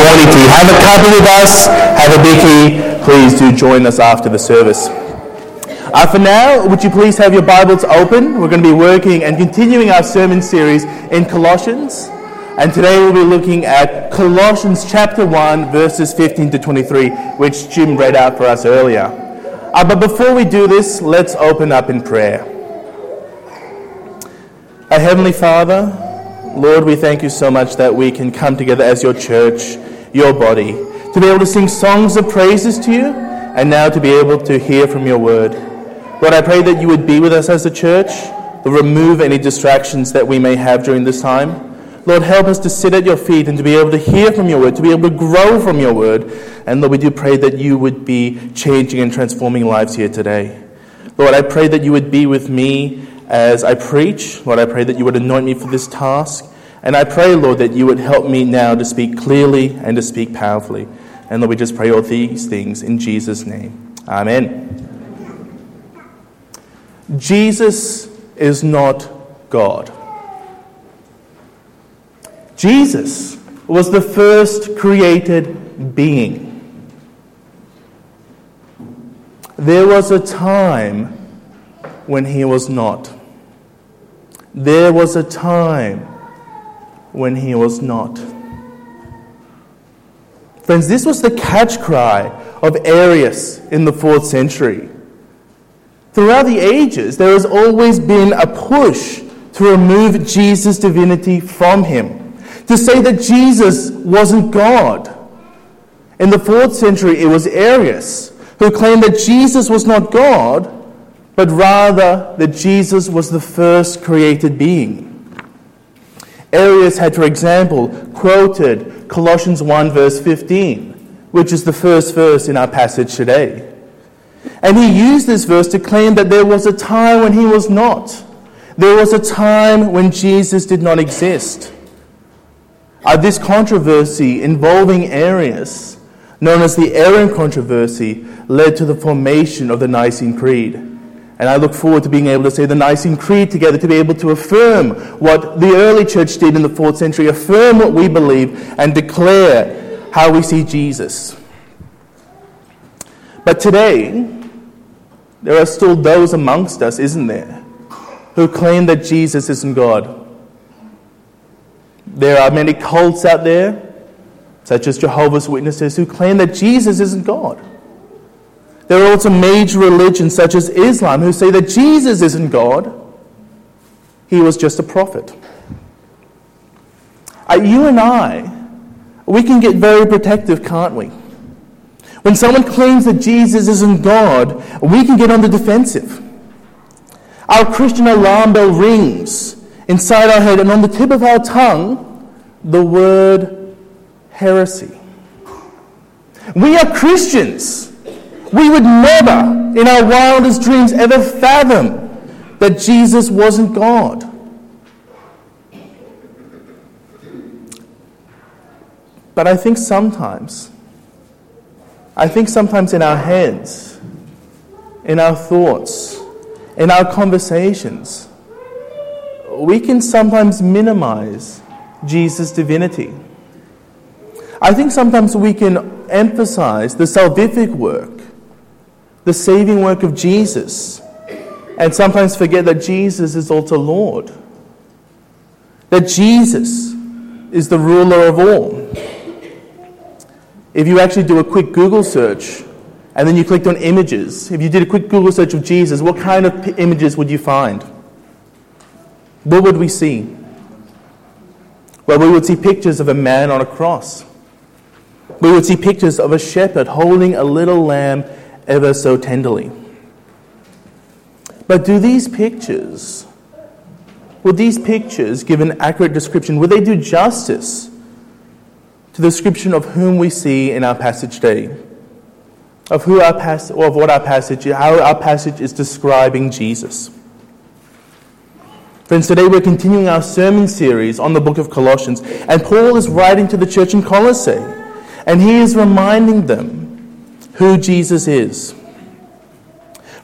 morning to you. Have a cuppa with us, have a bicky. Please do join us after the service. Uh, for now, would you please have your Bibles open? We're going to be working and continuing our sermon series in Colossians. And today we'll be looking at Colossians chapter 1, verses 15 to 23, which Jim read out for us earlier. Uh, but before we do this, let's open up in prayer. Our Heavenly Father, Lord, we thank you so much that we can come together as your church, your body, to be able to sing songs of praises to you, and now to be able to hear from your word. Lord, I pray that you would be with us as a church, remove any distractions that we may have during this time. Lord, help us to sit at your feet and to be able to hear from your word, to be able to grow from your word. And Lord, we do pray that you would be changing and transforming lives here today. Lord, I pray that you would be with me as I preach. Lord, I pray that you would anoint me for this task. And I pray, Lord, that you would help me now to speak clearly and to speak powerfully. And Lord, we just pray all these things in Jesus' name. Amen. Jesus is not God. Jesus was the first created being. There was a time when he was not. There was a time when he was not. Friends, this was the catch cry of Arius in the fourth century. Throughout the ages, there has always been a push to remove Jesus' divinity from him to say that Jesus wasn't God. In the fourth century, it was Arius who claimed that Jesus was not God, but rather that Jesus was the first created being. Arius had, for example, quoted Colossians 1, verse 15, which is the first verse in our passage today. And he used this verse to claim that there was a time when he was not. There was a time when Jesus did not exist. Uh, this controversy involving Arius, known as the Arian controversy, led to the formation of the Nicene Creed. And I look forward to being able to say the Nicene Creed together to be able to affirm what the early church did in the fourth century, affirm what we believe, and declare how we see Jesus. But today, there are still those amongst us, isn't there, who claim that Jesus isn't God. There are many cults out there, such as Jehovah's Witnesses, who claim that Jesus isn't God. There are also major religions, such as Islam, who say that Jesus isn't God, he was just a prophet. Uh, you and I, we can get very protective, can't we? When someone claims that Jesus isn't God, we can get on the defensive. Our Christian alarm bell rings inside our head, and on the tip of our tongue, the word heresy. We are Christians. We would never, in our wildest dreams, ever fathom that Jesus wasn't God. But I think sometimes, I think sometimes in our heads, in our thoughts, in our conversations, we can sometimes minimize Jesus' divinity. I think sometimes we can emphasize the salvific work, the saving work of Jesus, and sometimes forget that Jesus is also Lord, that Jesus is the ruler of all. If you actually do a quick Google search and then you clicked on images, if you did a quick Google search of Jesus, what kind of images would you find? what would we see? Well, we would see pictures of a man on a cross. We would see pictures of a shepherd holding a little lamb ever so tenderly. But do these pictures, would these pictures give an accurate description? Would they do justice to the description of whom we see in our passage today? Of who our pas- or of what our passage, how our passage is describing Jesus. Friends, today we're continuing our sermon series on the book of Colossians, and Paul is writing to the church in Colossae, and he is reminding them who Jesus is.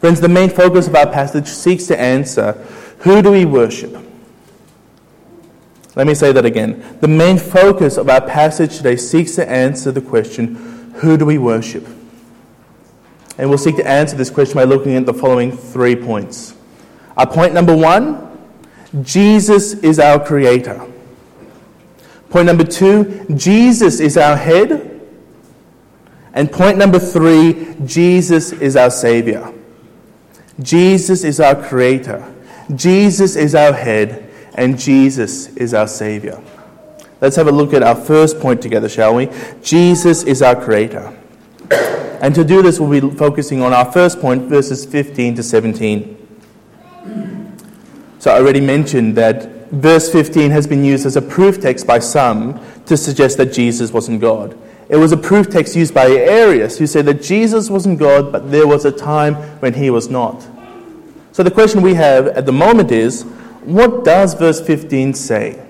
Friends, the main focus of our passage seeks to answer who do we worship? Let me say that again. The main focus of our passage today seeks to answer the question who do we worship? And we'll seek to answer this question by looking at the following three points. Our point number one Jesus is our creator. Point number two Jesus is our head. And point number three Jesus is our Savior. Jesus is our creator. Jesus is our head and Jesus is our Savior. Let's have a look at our first point together, shall we? Jesus is our Creator. And to do this, we'll be focusing on our first point, verses 15 to 17. So I already mentioned that verse 15 has been used as a proof text by some to suggest that Jesus wasn't God. It was a proof text used by Arius, who said that Jesus wasn't God, but there was a time when he was not. So the question we have at the moment is what does verse 15 say?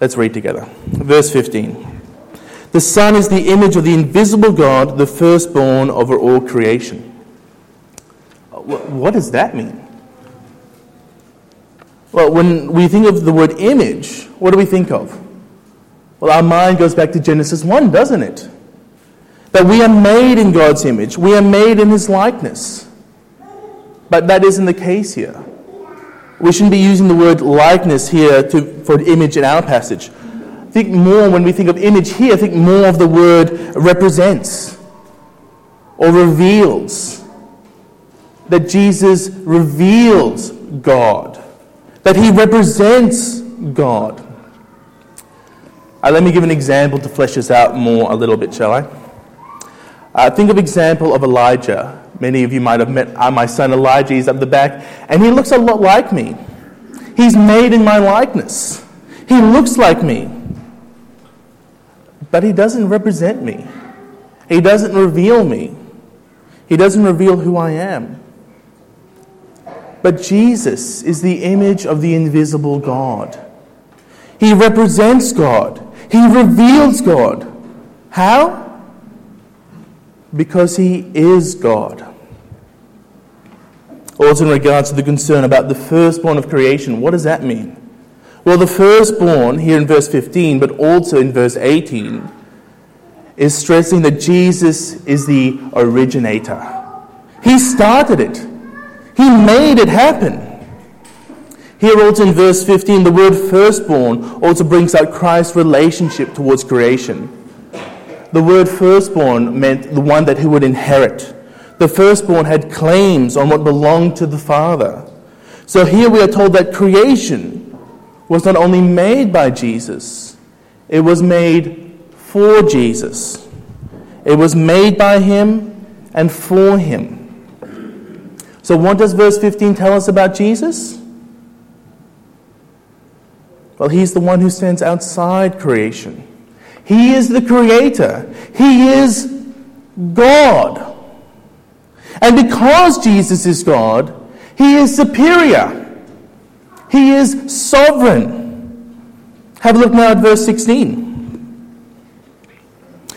Let's read together. Verse 15. The Son is the image of the invisible God, the firstborn over all creation. What does that mean? Well, when we think of the word image, what do we think of? Well, our mind goes back to Genesis 1, doesn't it? That we are made in God's image, we are made in His likeness. But that isn't the case here. We shouldn't be using the word likeness here to, for image in our passage. Think more, when we think of image here, think more of the word represents or reveals. That Jesus reveals God, that he represents God. Uh, let me give an example to flesh this out more a little bit, shall I? Uh, think of example of Elijah. Many of you might have met uh, my son Elijah. He's up the back, and he looks a lot like me. He's made in my likeness. He looks like me. But he doesn't represent me. He doesn't reveal me. He doesn't reveal who I am. But Jesus is the image of the invisible God. He represents God. He reveals God. How? Because he is God. Also, in regards to the concern about the firstborn of creation, what does that mean? Well, the firstborn, here in verse 15, but also in verse 18, is stressing that Jesus is the originator. He started it, He made it happen. Here, also in verse 15, the word firstborn also brings out Christ's relationship towards creation. The word firstborn meant the one that he would inherit. The firstborn had claims on what belonged to the Father. So here we are told that creation was not only made by Jesus, it was made for Jesus. It was made by him and for him. So, what does verse 15 tell us about Jesus? Well, he's the one who stands outside creation. He is the creator. He is God. And because Jesus is God, he is superior. He is sovereign. Have a look now at verse 16.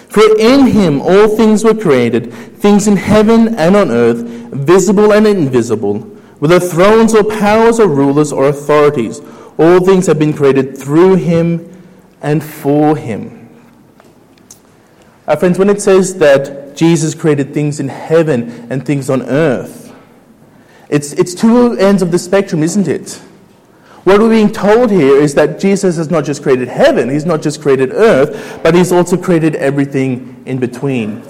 For in him all things were created, things in heaven and on earth, visible and invisible, whether thrones or powers or rulers or authorities. All things have been created through him and for him. Our friends, when it says that Jesus created things in heaven and things on earth. It's, it's two ends of the spectrum, isn't it? What we're being told here is that Jesus has not just created heaven, he's not just created earth, but he's also created everything in between.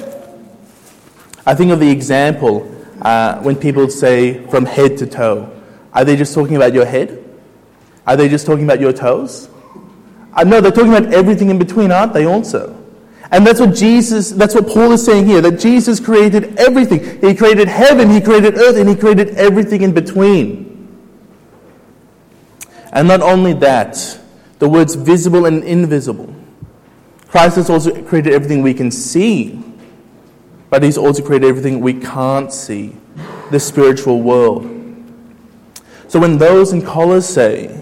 I think of the example uh, when people say from head to toe. Are they just talking about your head? Are they just talking about your toes? Uh, no, they're talking about everything in between, aren't they also? And that's what Jesus, that's what Paul is saying here, that Jesus created everything. He created heaven, He created earth, and He created everything in between. And not only that, the words visible and invisible. Christ has also created everything we can see, but He's also created everything we can't see, the spiritual world. So when those in Colossae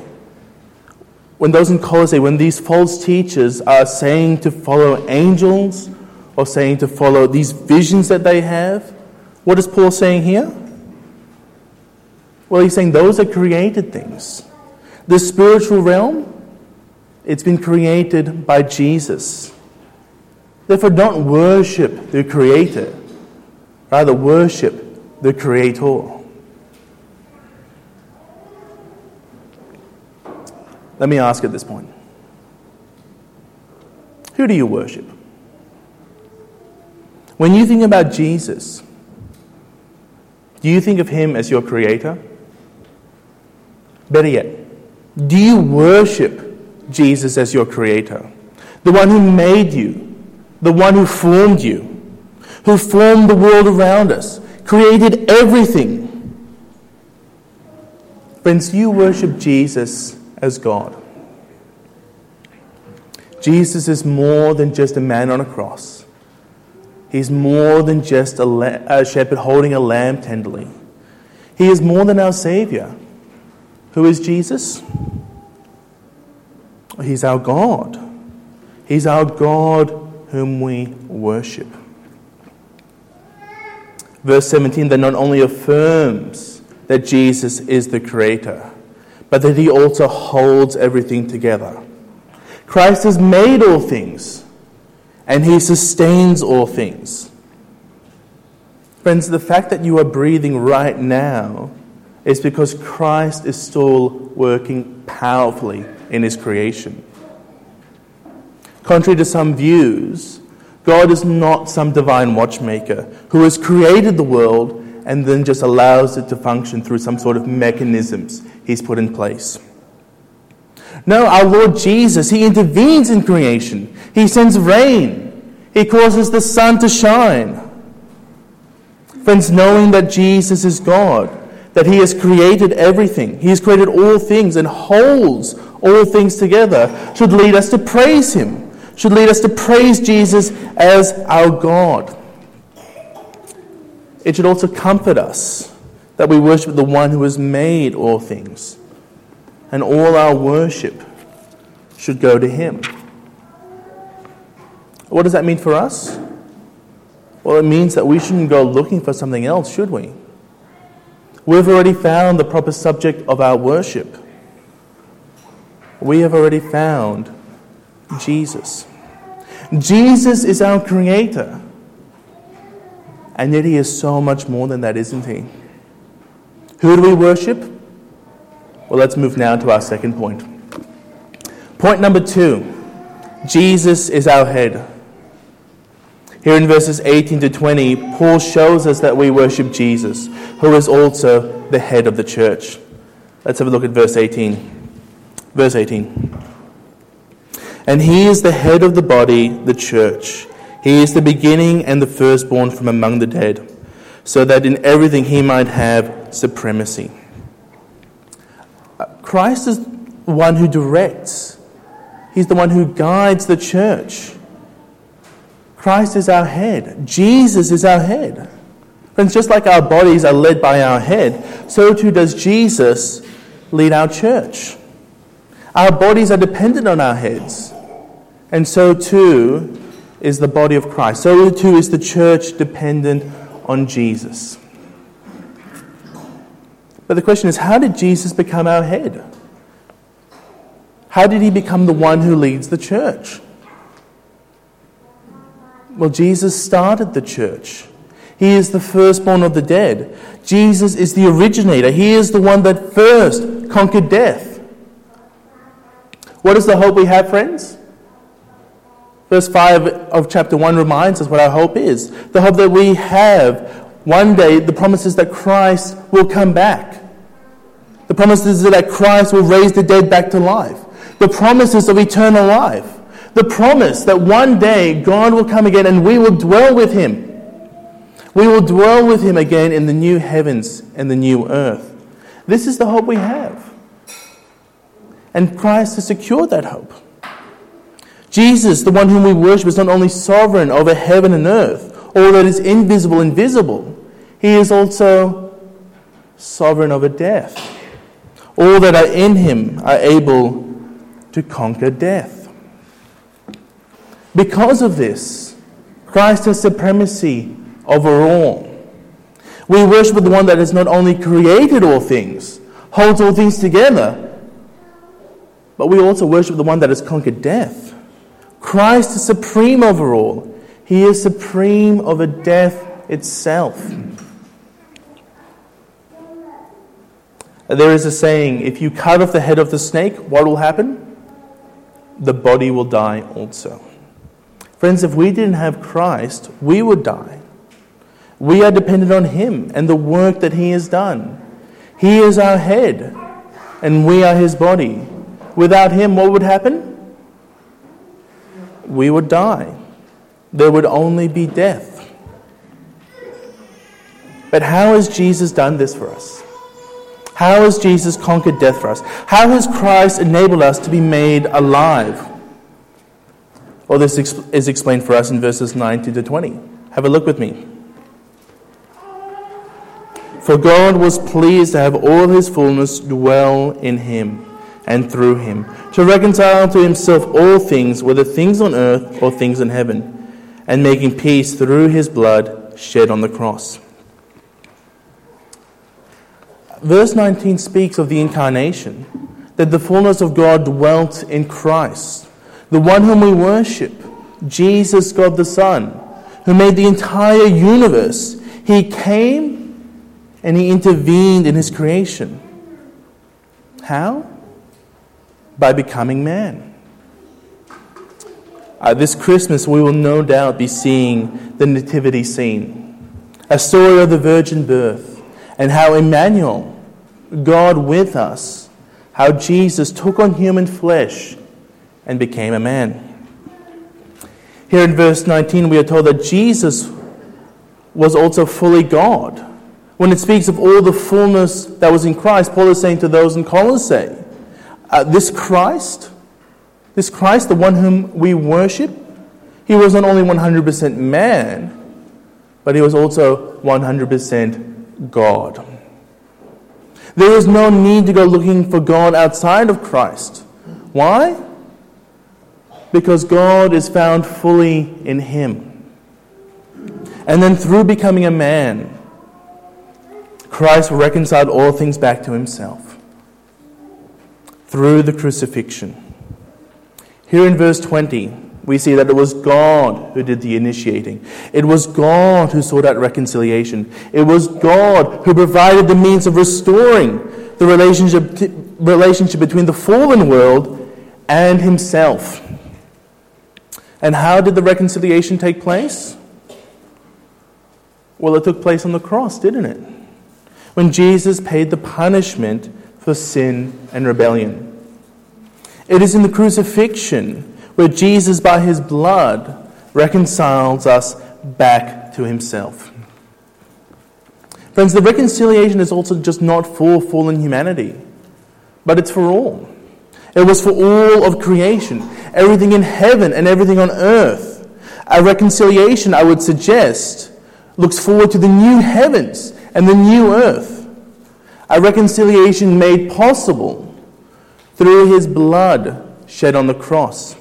when those in Colossae, when these false teachers are saying to follow angels or saying to follow these visions that they have, what is Paul saying here? Well, he's saying those are created things. The spiritual realm, It's been created by Jesus. Therefore, don't worship the Creator, rather, worship the Creator. Let me ask at this point who do you worship? When you think about Jesus, do you think of him as your creator? Better yet, do you worship Jesus as your creator? The one who made you, the one who formed you, who formed the world around us, created everything. Friends, you worship Jesus as God? Jesus is more than just a man on a cross. He's more than just a, la- a shepherd holding a lamb tenderly. He is more than our Savior. Who is Jesus? He's our God. He's our God whom we worship. Verse 17 that not only affirms that Jesus is the Creator, but that He also holds everything together. Christ has made all things, and He sustains all things. Friends, the fact that you are breathing right now is because Christ is still working powerfully in His creation. Contrary to some views, God is not some divine watchmaker who has created the world and then just allows it to function through some sort of mechanisms He's put in place. No, our Lord Jesus, He intervenes in creation. He sends rain. He causes the sun to shine. Friends, knowing that Jesus is God, that He has created everything, He has created all things and holds all things together, should lead us to praise Him, should lead us to praise Jesus as our God. It should also comfort us that we worship the one who has made all things and all our worship should go to Him. What does that mean for us? Well, it means that we shouldn't go looking for something else, should we? We've already found the proper subject of our worship. We have already found Jesus. Jesus is our Creator. And yet He is so much more than that, isn't He? Who do we worship? Well, let's move now to our second point. Point number two Jesus is our head. Here in verses 18 to 20, Paul shows us that we worship Jesus, who is also the head of the church. Let's have a look at verse 18. Verse 18. And he is the head of the body, the church. He is the beginning and the firstborn from among the dead, so that in everything he might have supremacy. Uh, Christ is the one who directs, He's the one who guides the church. Christ is our head, Jesus is our head. Friends, just like our bodies are led by our head, so too does Jesus lead our church. Our bodies are dependent on our heads, and so too is the body of Christ. So too is the church dependent on Jesus. But the question is how did Jesus become our head? How did he become the one who leads the church? Well, Jesus started the church. He is the firstborn of the dead. Jesus is the originator. He is the one that first conquered death. What is the hope we have, friends? Verse 5 of chapter 1 reminds us what our hope is. The hope that we have one day, the promise is that Christ will come back. The promise is that Christ will raise the dead back to life. The promises of eternal life. The promise that one day God will come again and we will dwell with him. We will dwell with him again in the new heavens and the new earth. This is the hope we have. And Christ has secured that hope. Jesus, the one whom we worship, is not only sovereign over heaven and earth, all that is invisible and visible, he is also sovereign over death. All that are in him are able to conquer death. Because of this, Christ has supremacy over all. We worship the one that has not only created all things, holds all things together, but we also worship the one that has conquered death. Christ is supreme over all. He is supreme over death itself. There is a saying if you cut off the head of the snake, what will happen? The body will die also. Friends, if we didn't have Christ, we would die. We are dependent on Him and the work that He has done. He is our head, and we are His body. Without Him, what would happen? We would die. There would only be death. But how has Jesus done this for us? How has Jesus conquered death for us? How has Christ enabled us to be made alive? Well, this is explained for us in verses 19 to 20. Have a look with me. For God was pleased to have all his fullness dwell in him and through him, to reconcile to himself all things, whether things on earth or things in heaven, and making peace through his blood shed on the cross. Verse 19 speaks of the incarnation, that the fullness of God dwelt in Christ, the one whom we worship, Jesus, God the Son, who made the entire universe. He came and he intervened in his creation. How? By becoming man. Uh, this Christmas, we will no doubt be seeing the nativity scene, a story of the virgin birth, and how Emmanuel, God with us, how Jesus took on human flesh and became a man. Here in verse 19, we are told that Jesus was also fully God. When it speaks of all the fullness that was in Christ, Paul is saying to those in Colossae, uh, this Christ, this Christ, the one whom we worship, he was not only 100% man, but he was also 100% God. There is no need to go looking for God outside of Christ. Why? Because God is found fully in him. And then through becoming a man, Christ reconciled all things back to himself through the crucifixion. Here in verse 20, we see that it was God who did the initiating. It was God who sought out reconciliation. It was God who provided the means of restoring the relationship, relationship between the fallen world and Himself. And how did the reconciliation take place? Well, it took place on the cross, didn't it? when Jesus paid the punishment for sin and rebellion. It is in the crucifixion where Jesus, by his blood, reconciles us back to himself. Friends, the reconciliation is also just not for fallen humanity, but it's for all. It was for all of creation, everything in heaven and everything on earth. A reconciliation, I would suggest, looks forward to the new heavens and the new earth. A reconciliation made possible through his blood shed on the cross.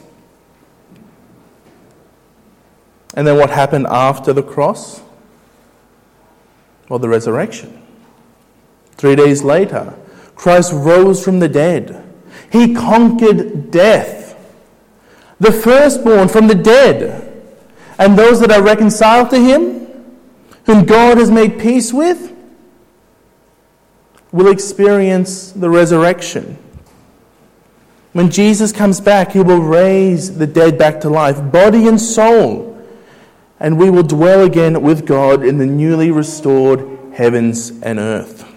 And then what happened after the cross? Well, the resurrection. Three days later, Christ rose from the dead. He conquered death. The firstborn from the dead. And those that are reconciled to him whom God has made peace with, will experience the resurrection. When Jesus comes back, he will raise the dead back to life, body and soul, and we will dwell again with God in the newly restored heavens and earth.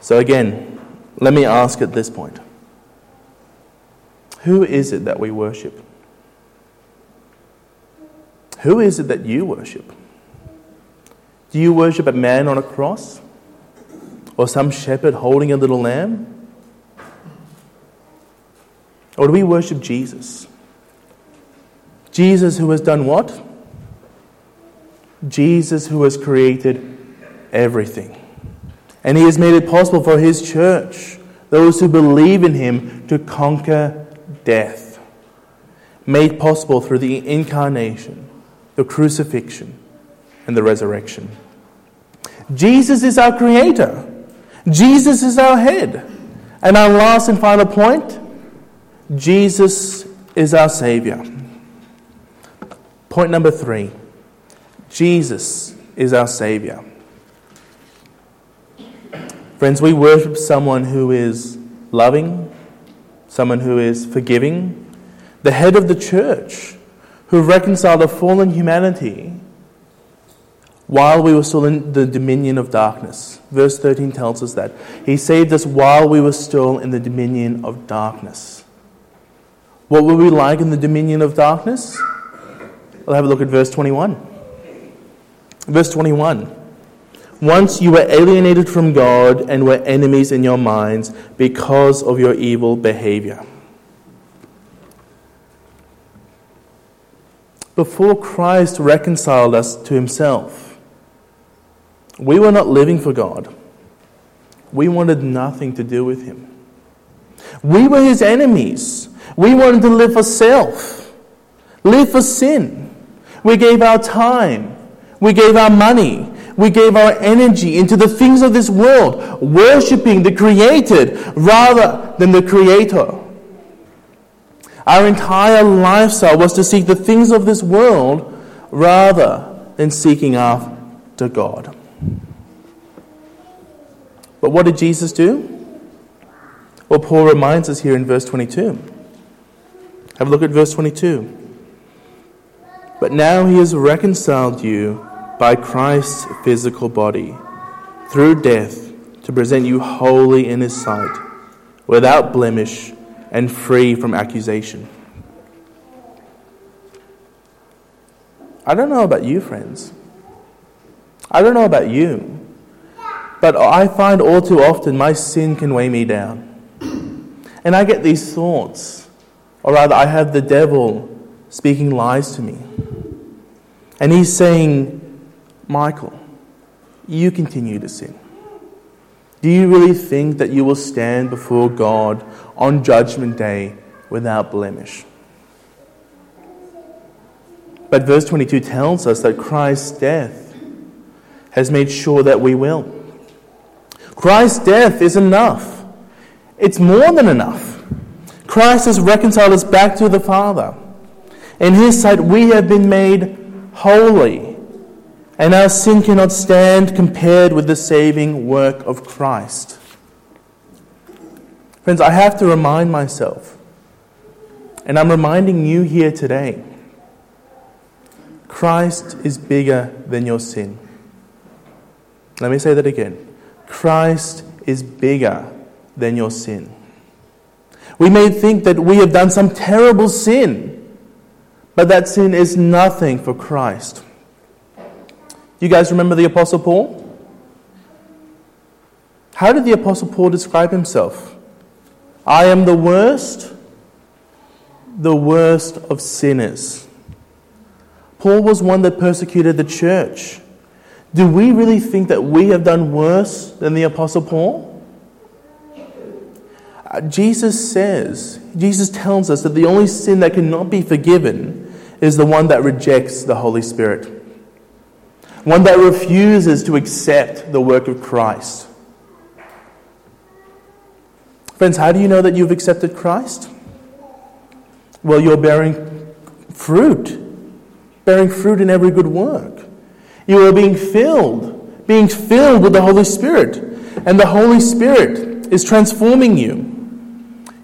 So, again, let me ask at this point who is it that we worship? Who is it that you worship? Do you worship a man on a cross? Or some shepherd holding a little lamb? Or do we worship Jesus? Jesus who has done what? Jesus who has created everything. And he has made it possible for his church, those who believe in him, to conquer death. Made possible through the incarnation the crucifixion, and the resurrection. Jesus is our creator. Jesus is our head. And our last and final point Jesus is our Savior. Point number three Jesus is our Savior. Friends, we worship someone who is loving, someone who is forgiving, the head of the church, who reconciled a fallen humanity while we were still in the dominion of darkness. Verse 13 tells us that. He saved us while we were still in the dominion of darkness. What were we like in the dominion of darkness? We'll have a look at verse 21. Verse 21. Once you were alienated from God and were enemies in your minds because of your evil behavior. Before Christ reconciled us to himself, we were not living for God. We wanted nothing to do with him. We were his enemies. We wanted to live for self, live for sin. We gave our time, we gave our money, we gave our energy into the things of this world, worshiping the created rather than the creator. Our entire lifestyle was to seek the things of this world rather than seeking after God. But what did Jesus do? Well, Paul reminds us here in verse 22. Have a look at verse 22. But now he has reconciled you by Christ's physical body through death to present you holy in his sight, without blemish and free from accusation. I don't know about you, friends. I don't know about you. But I find all too often my sin can weigh me down. And I get these thoughts, or rather, I have the devil speaking lies to me. And he's saying, Michael, you continue to sin. Do you really think that you will stand before God on Judgment Day without blemish? But verse 22 tells us that Christ's death has made sure that we will. Christ's death is enough. It's more than enough. Christ has reconciled us back to the Father. In His sight, we have been made holy and our sin cannot stand compared with the saving work of Christ. Friends, I have to remind myself, and I'm reminding you here today Christ is bigger than your sin. Let me say that again. Christ is bigger than your sin. We may think that we have done some terrible sin, but that sin is nothing for Christ. You guys remember the Apostle Paul? How did the Apostle Paul describe himself? I am the worst, the worst of sinners. Paul was one that persecuted the church. Do we really think that we have done worse than the Apostle Paul? Uh, Jesus says, Jesus tells us that the only sin that cannot be forgiven is the one that rejects the Holy Spirit one that refuses to accept the work of Christ. Friends, how do you know that you've accepted Christ? Well, you're bearing fruit, bearing fruit in every good work. You are being filled, being filled with the Holy Spirit, and the Holy Spirit is transforming you.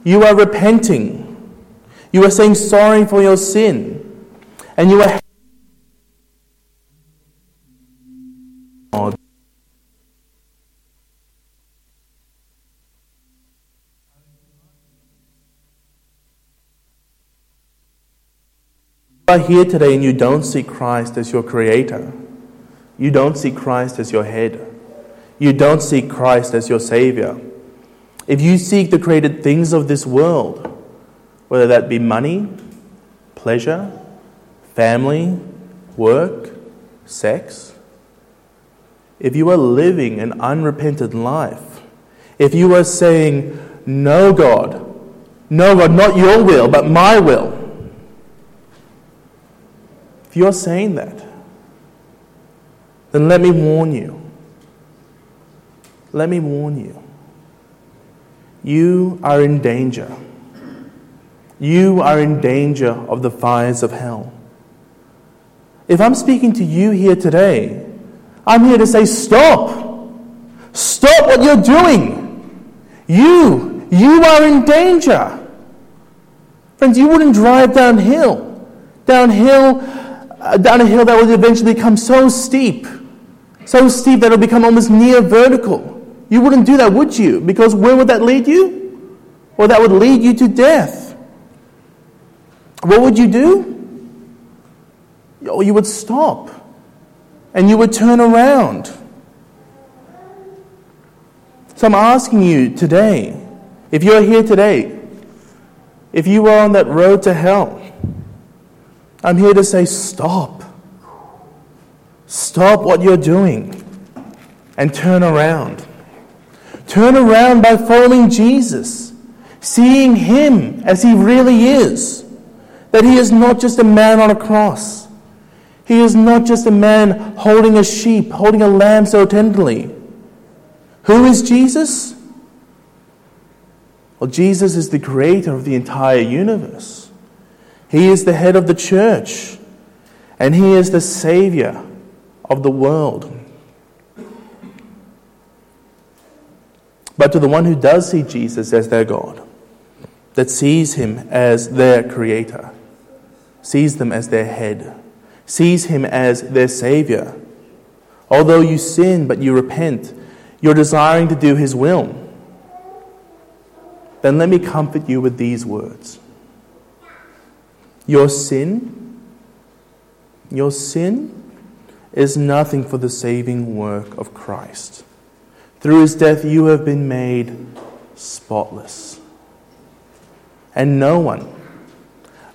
You are repenting. You are saying sorry for your sin. And you are are here today and you don't see Christ as your creator, you don't see Christ as your head, you don't see Christ as your Savior, if you seek the created things of this world, whether that be money, pleasure, family, work, sex, if you are living an unrepentant life, if you are saying, No, God, no, God, not your will, but my will, if you're saying that, then let me warn you. Let me warn you. you are in danger. You are in danger of the fires of hell. If I'm speaking to you here today, I'm here to say, stop. Stop what you're doing. You, you are in danger. Friends, you wouldn't drive downhill, downhill, uh, down a hill that would eventually become so steep, so steep that it'll become almost near vertical. You wouldn't do that, would you? Because where would that lead you? Well, that would lead you to death. What would you do? Oh, you would stop and you would turn around. So I'm asking you today, if you're here today, if you are on that road to hell, I'm here to say, stop. Stop what you're doing and turn around. Turn around by following Jesus, seeing Him as He really is. That He is not just a man on a cross, He is not just a man holding a sheep, holding a lamb so tenderly. Who is Jesus? Well, Jesus is the creator of the entire universe. He is the head of the church, and He is the Savior of the world. But to the one who does see Jesus as their God, that sees him as their creator, sees them as their head, sees him as their savior, although you sin but you repent, you're desiring to do his will, then let me comfort you with these words. Your sin, your sin is nothing for the saving work of Christ. Through his death, you have been made spotless. And no one,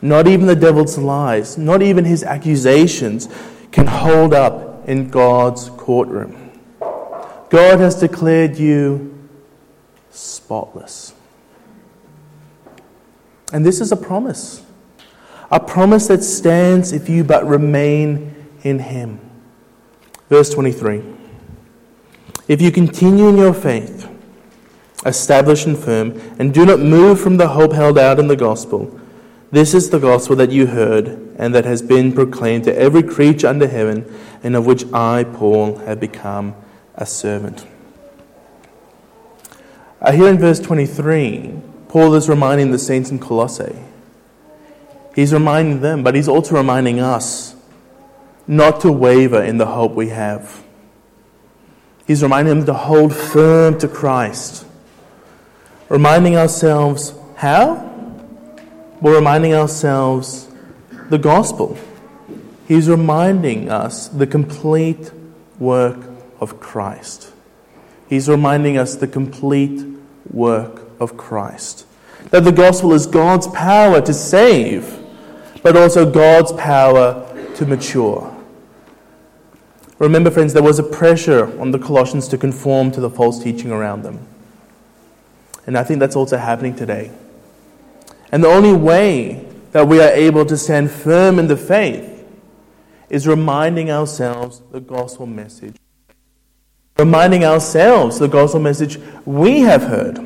not even the devil's lies, not even his accusations, can hold up in God's courtroom. God has declared you spotless. And this is a promise. A promise that stands if you but remain in Him. Verse 23. If you continue in your faith, established and firm, and do not move from the hope held out in the gospel, this is the gospel that you heard and that has been proclaimed to every creature under heaven, and of which I, Paul, have become a servant. Uh, here in verse 23, Paul is reminding the saints in Colossae. He's reminding them, but he's also reminding us not to waver in the hope we have. He's reminding them to hold firm to Christ. Reminding ourselves how? We're reminding ourselves the gospel. He's reminding us the complete work of Christ. He's reminding us the complete work of Christ. That the gospel is God's power to save, but also God's power to mature. Remember, friends, there was a pressure on the Colossians to conform to the false teaching around them. And I think that's also happening today. And the only way that we are able to stand firm in the faith is reminding ourselves the gospel message. Reminding ourselves the gospel message we have heard.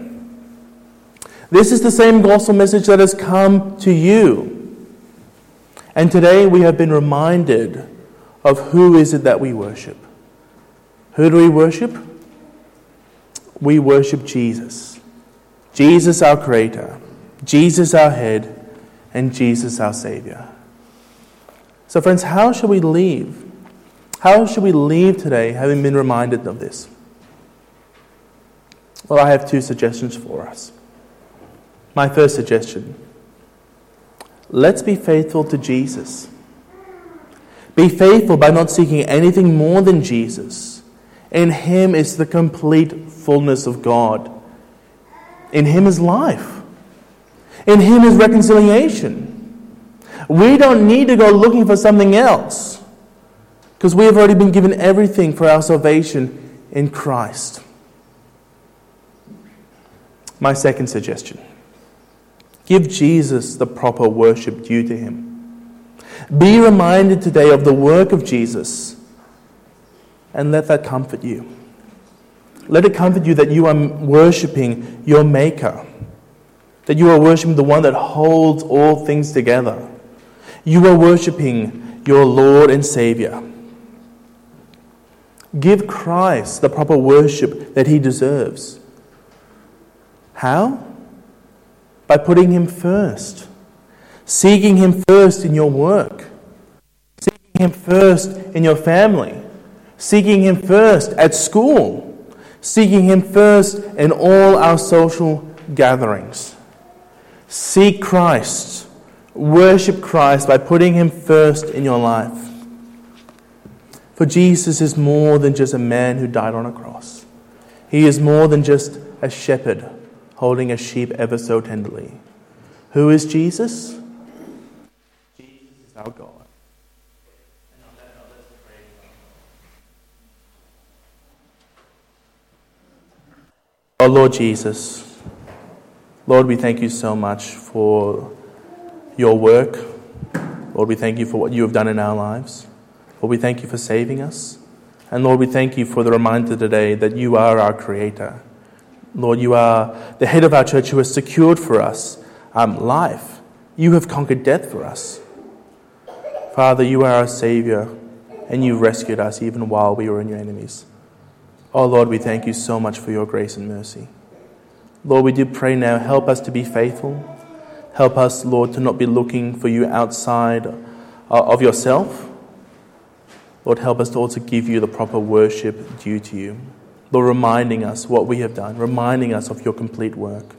This is the same gospel message that has come to you. And today we have been reminded of who is it that we worship. Who do we worship? We worship Jesus. Jesus, our Creator. Jesus, our Head. And Jesus, our Savior. So, friends, how should we leave? How should we leave today having been reminded of this? Well, I have two suggestions for us. My first suggestion let's be faithful to Jesus. Be faithful by not seeking anything more than Jesus. In Him is the complete fullness of God. In Him is life. In Him is reconciliation. We don't need to go looking for something else because we have already been given everything for our salvation in Christ. My second suggestion give Jesus the proper worship due to Him. Be reminded today of the work of Jesus and let that comfort you. let it comfort you that you are worshipping your Maker, that you are worshipping the one that holds all things together. You are worshipping your Lord and Savior. Give Christ the proper worship that he deserves. How? By putting him first, seeking him first in your work, seeking him first in your family, seeking him first at school, seeking him first in all our social gatherings. Seek Christ. Worship Christ by putting him first in your life. For Jesus is more than just a man who died on a cross. He is more than just a shepherd holding a sheep ever so tenderly. Who is Jesus? Our God. Oh Lord Jesus, Lord, we thank you so much for your work. Lord, we thank you for what you have done in our lives. Lord, we thank you for saving us. And Lord, we thank you for the reminder today that you are our Creator. Lord, you are the head of our church who has secured for us um, life. You have conquered death for us. Father, you are our Savior, and you rescued us even while we were in your enemies. Oh Lord, we thank you so much for your grace and mercy. Lord, we do pray now, help us to be faithful. Help us, Lord, to not be looking for you outside uh, of yourself Lord, help us to also give you the proper worship due to you. Lord, reminding us what we have done, reminding us of your complete work.